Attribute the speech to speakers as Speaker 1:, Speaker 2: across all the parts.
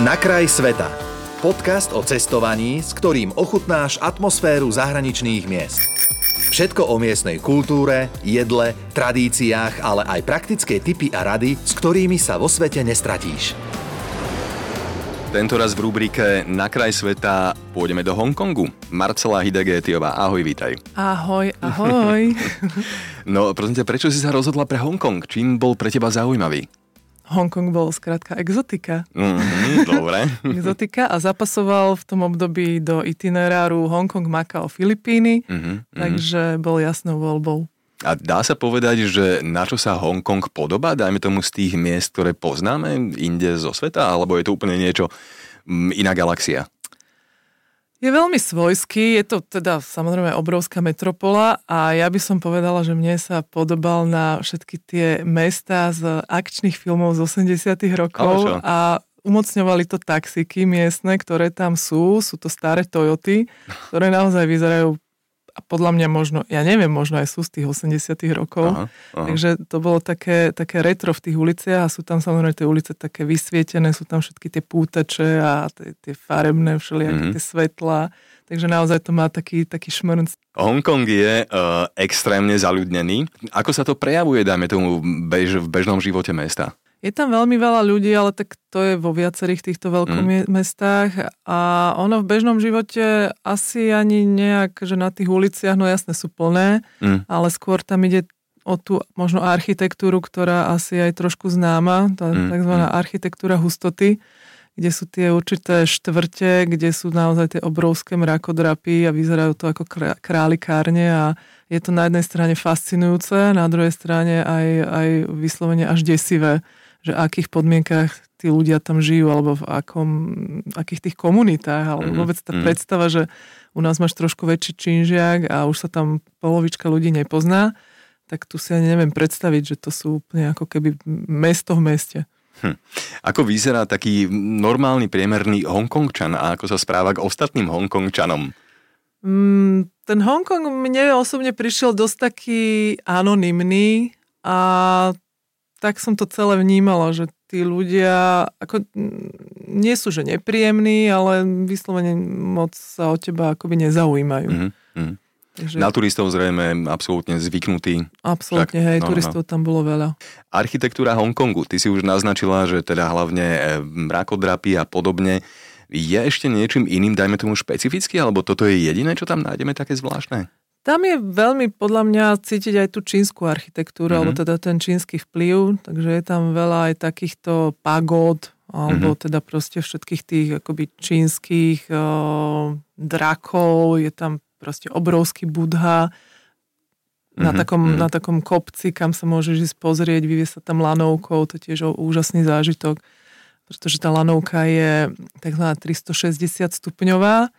Speaker 1: Na kraj sveta. Podcast o cestovaní, s ktorým ochutnáš atmosféru zahraničných miest. Všetko o miestnej kultúre, jedle, tradíciách, ale aj praktické tipy a rady, s ktorými sa vo svete nestratíš.
Speaker 2: Tento raz v rubrike Na kraj sveta pôjdeme do Hongkongu. Marcela Hidegetiová, ahoj, vítaj.
Speaker 3: Ahoj, ahoj.
Speaker 2: no, prosím ťa, prečo si sa rozhodla pre Hongkong? Čím bol pre teba zaujímavý?
Speaker 3: Hongkong bol skrátka exotika.
Speaker 2: Mm-hmm, dobre.
Speaker 3: exotika a zapasoval v tom období do itineráru Hongkong, Macao, Filipíny, mm-hmm, takže bol jasnou voľbou.
Speaker 2: A dá sa povedať, že na čo sa Hongkong podobá, dajme tomu z tých miest, ktoré poznáme inde zo sveta, alebo je to úplne niečo, mm, iná galaxia?
Speaker 3: Je veľmi svojský, je to teda samozrejme obrovská metropola a ja by som povedala, že mne sa podobal na všetky tie mesta z akčných filmov z 80 rokov a umocňovali to taxiky miestne, ktoré tam sú. Sú to staré Toyoty, ktoré naozaj vyzerajú a podľa mňa možno, ja neviem, možno aj sú z tých 80 rokov. Aha, aha. Takže to bolo také, také retro v tých uliciach a sú tam samozrejme tie ulice také vysvietené, sú tam všetky tie pútače a tie, tie farebné všelijaké mm-hmm. tie svetla. Takže naozaj to má taký, taký šmrnc.
Speaker 2: Hongkong je uh, extrémne zaľudnený. Ako sa to prejavuje, dajme tomu, bež, v bežnom živote mesta?
Speaker 3: Je tam veľmi veľa ľudí, ale tak to je vo viacerých týchto veľkomestách mm. a ono v bežnom živote asi ani nejak, že na tých uliciach, no jasne sú plné, mm. ale skôr tam ide o tú možno architektúru, ktorá asi aj trošku známa, tá mm. tzv. Mm. architektúra hustoty, kde sú tie určité štvrte, kde sú naozaj tie obrovské mrakodrapy a vyzerajú to ako králikárne a je to na jednej strane fascinujúce, na druhej strane aj, aj vyslovene až desivé že akých podmienkach tí ľudia tam žijú, alebo v akom, akých tých komunitách, alebo mm-hmm. vôbec tá mm-hmm. predstava, že u nás máš trošku väčší činžiak a už sa tam polovička ľudí nepozná, tak tu si ani neviem predstaviť, že to sú úplne ako keby mesto v meste. Hm.
Speaker 2: Ako vyzerá taký normálny, priemerný Hongkongčan a ako sa správa k ostatným Hongkongčanom?
Speaker 3: Mm, ten Hongkong mne osobne prišiel dosť taký anonymný a tak som to celé vnímala, že tí ľudia ako, nie sú že nepríjemní, ale vyslovene moc sa o teba akoby nezaujímajú. Mm-hmm.
Speaker 2: Takže... Na turistov zrejme absolútne zvyknutý.
Speaker 3: Absolútne, Však, hej, no, no, turistov no. tam bolo veľa.
Speaker 2: Architektúra Hongkongu, ty si už naznačila, že teda hlavne e, mrakodrapy a podobne. Je ešte niečím iným, dajme tomu špecificky, alebo toto je jediné, čo tam nájdeme také zvláštne?
Speaker 3: Tam je veľmi podľa mňa cítiť aj tú čínsku architektúru, mm-hmm. alebo teda ten čínsky vplyv, takže je tam veľa aj takýchto pagód, alebo mm-hmm. teda proste všetkých tých akoby čínskych uh, drakov, je tam proste obrovský budha mm-hmm. na, takom, mm-hmm. na takom kopci, kam sa môžeš ísť pozrieť, vyvie sa tam lanovkou, to je tiež úžasný zážitok, pretože tá lanovka je takzvaná 360 stupňová,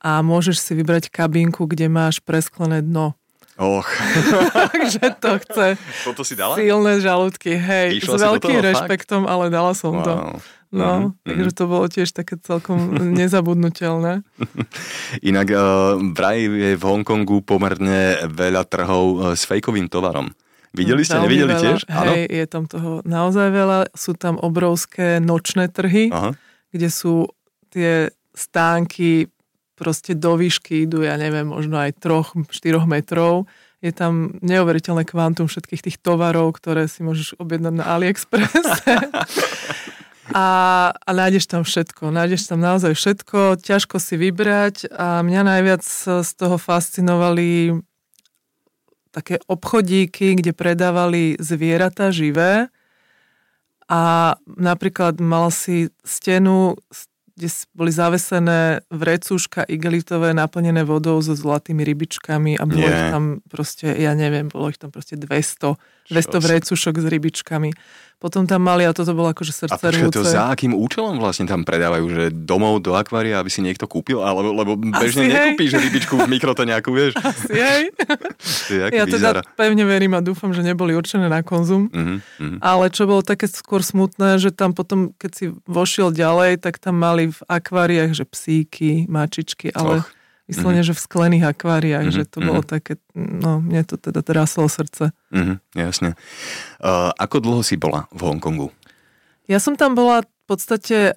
Speaker 3: a môžeš si vybrať kabinku, kde máš presklené dno.
Speaker 2: Och.
Speaker 3: Takže to chce
Speaker 2: Toto si dala?
Speaker 3: silné žalúdky. Hej, Išla s veľkým rešpektom, fakt? ale dala som wow. to. No, mm-hmm. takže to bolo tiež také celkom nezabudnutelné.
Speaker 2: Inak uh, vraj je v Hongkongu pomerne veľa trhov uh, s fejkovým tovarom. Videli ste, nevideli veľa. tiež?
Speaker 3: Hej, je tam toho naozaj veľa. Sú tam obrovské nočné trhy, Aha. kde sú tie stánky proste do výšky idú, ja neviem, možno aj 3-4 metrov. Je tam neuveriteľné kvantum všetkých tých tovarov, ktoré si môžeš objednať na AliExpress. a, a nájdeš tam všetko. Nájdeš tam naozaj všetko, ťažko si vybrať a mňa najviac z toho fascinovali také obchodíky, kde predávali zvieratá živé a napríklad mal si stenu kde boli zavesené vrecúška igelitové naplnené vodou so zlatými rybičkami a bolo ich tam proste, ja neviem, bolo ich tam proste 200, 200 vrecúšok s rybičkami. Potom tam mali, a toto bolo akože srdce A počkaj,
Speaker 2: to za akým účelom vlastne tam predávajú? Že domov do akvária, aby si niekto kúpil? Alebo, lebo bežne Asi nekúpíš hej. rybičku v nejakú, vieš?
Speaker 3: Asi hej. ja teda pevne verím a dúfam, že neboli určené na konzum. Uh-huh. Ale čo bolo také skôr smutné, že tam potom, keď si vošiel ďalej, tak tam mali v akváriách, že psíky, mačičky, ale... Och Vyslovene, mm-hmm. že v sklených akváriách, mm-hmm. že to bolo mm-hmm. také, no mne to teda tráslo srdce.
Speaker 2: Mm-hmm, jasne. Uh, ako dlho si bola v Hongkongu?
Speaker 3: Ja som tam bola v podstate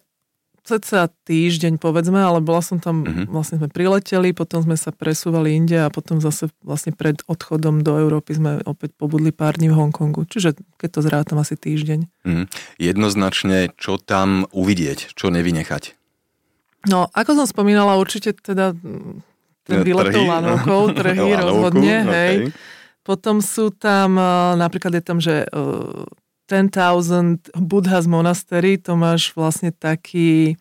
Speaker 3: cca týždeň, povedzme, ale bola som tam, uh-huh. vlastne sme prileteli, potom sme sa presúvali inde a potom zase vlastne pred odchodom do Európy sme opäť pobudli pár dní v Hongkongu. Čiže keď to zrátam asi týždeň. Uh-huh.
Speaker 2: Jednoznačne, čo tam uvidieť, čo nevynechať?
Speaker 3: No, ako som spomínala, určite teda ten výletov lanovkou, trhy rozhodne, hej. Potom sú tam, eh, napríklad je tam, že uh, 10,000 Buddha's Monastery, to máš vlastne taký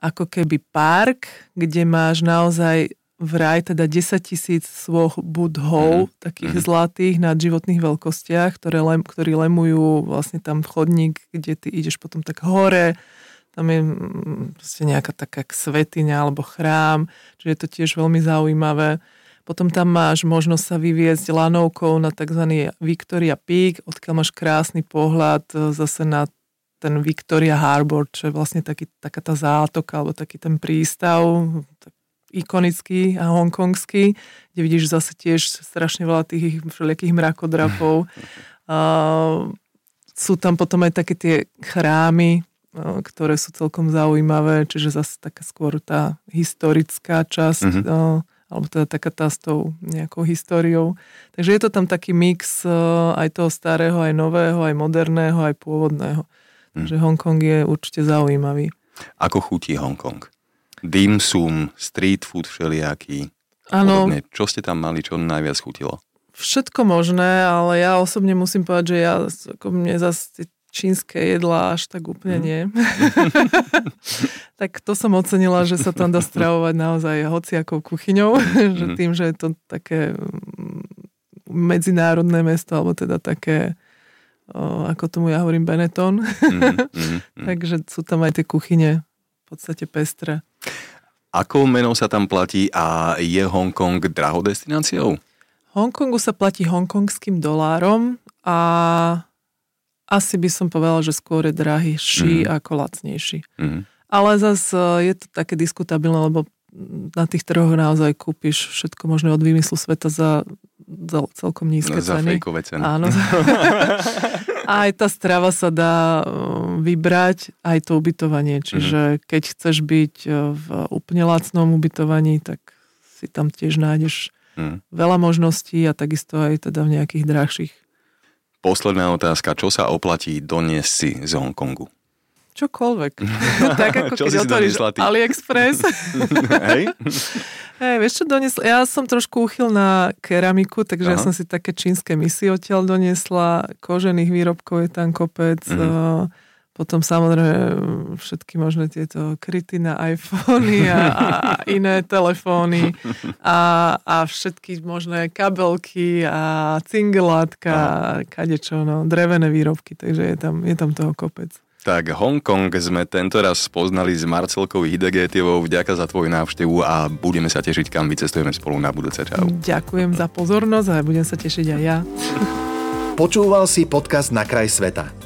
Speaker 3: ako keby park, kde máš naozaj vraj teda 10 tisíc svoch budhov, mm-hmm. takých mm-hmm. zlatých na životných veľkostiach, ktoré lem, ktorí lemujú vlastne tam chodník, kde ty ideš potom tak hore, tam je mm, proste nejaká taká svetiňa alebo chrám, čiže je to tiež veľmi zaujímavé. Potom tam máš možnosť sa vyviezť lanovkou na tzv. Victoria Peak, odkiaľ máš krásny pohľad e, zase na ten Victoria Harbor, čo je vlastne taký, taká tá zátoka alebo taký ten prístav, tak ikonický a hongkongský, kde vidíš zase tiež strašne veľa tých všelijakých mrakodrapov. Uh, sú tam potom aj také tie chrámy, ktoré sú celkom zaujímavé, čiže zase taká skôr tá historická časť mm-hmm. alebo teda taká tá s tou nejakou históriou. Takže je to tam taký mix eh, aj toho starého, aj nového, aj moderného, aj pôvodného. Hmm. Takže Hongkong je určite zaujímavý.
Speaker 2: Ako chutí Hongkong? Dim sum, street food všelijaký. Áno. Čo ste tam mali, čo najviac chutilo?
Speaker 3: Všetko možné, ale ja osobne musím povedať, že ja, ako mne zase čínske jedlá až tak úplne mhm. nie. tak to som ocenila, že sa tam dá stravovať naozaj hociakou kuchyňou, že mhm. tým, že je to také mm, medzinárodné mesto, alebo teda také, ako tomu ja hovorím, Benetton. Takže sú tam aj tie kuchyne v podstate pestré.
Speaker 2: Akou menou sa tam platí a je Hongkong drahodestináciou?
Speaker 3: Hongkongu sa platí hongkongským dolárom a asi by som povedala, že skôr je drahší mm. ako lacnejší. Mm. Ale zase je to také diskutabilné, lebo na tých trhoch naozaj kúpiš všetko možné od výmyslu sveta za, za celkom nízke
Speaker 2: no,
Speaker 3: ceny.
Speaker 2: Za ceny.
Speaker 3: Áno. aj tá strava sa dá vybrať, aj to ubytovanie. Čiže mm. keď chceš byť v úplne lacnom ubytovaní, tak si tam tiež nájdeš mm. veľa možností a takisto aj teda v nejakých drahších
Speaker 2: Posledná otázka. Čo sa oplatí doniesť si z Hongkongu?
Speaker 3: Čokoľvek. tak ako Čo keď otvoríš AliExpress. Hej? Hej, vieš čo doniesla? Ja som trošku uchyl na keramiku, takže Aha. ja som si také čínske misy odtiaľ doniesla. Kožených výrobkov je tam kopec. Mm-hmm. Potom samozrejme všetky možné tieto kryty na iPhony a, a iné telefóny a, a všetky možné kabelky a cingelátka a kadečo, no, drevené výrobky, takže je tam, je tam toho kopec.
Speaker 2: Tak Hongkong sme tento raz spoznali s Marcelkou Hidegetievou. Vďaka za tvoju návštevu a budeme sa tešiť, kam vycestujeme spolu na budúce. Čau.
Speaker 3: Ďakujem za pozornosť a budem sa tešiť aj ja.
Speaker 1: Počúval si podcast Na kraj sveta.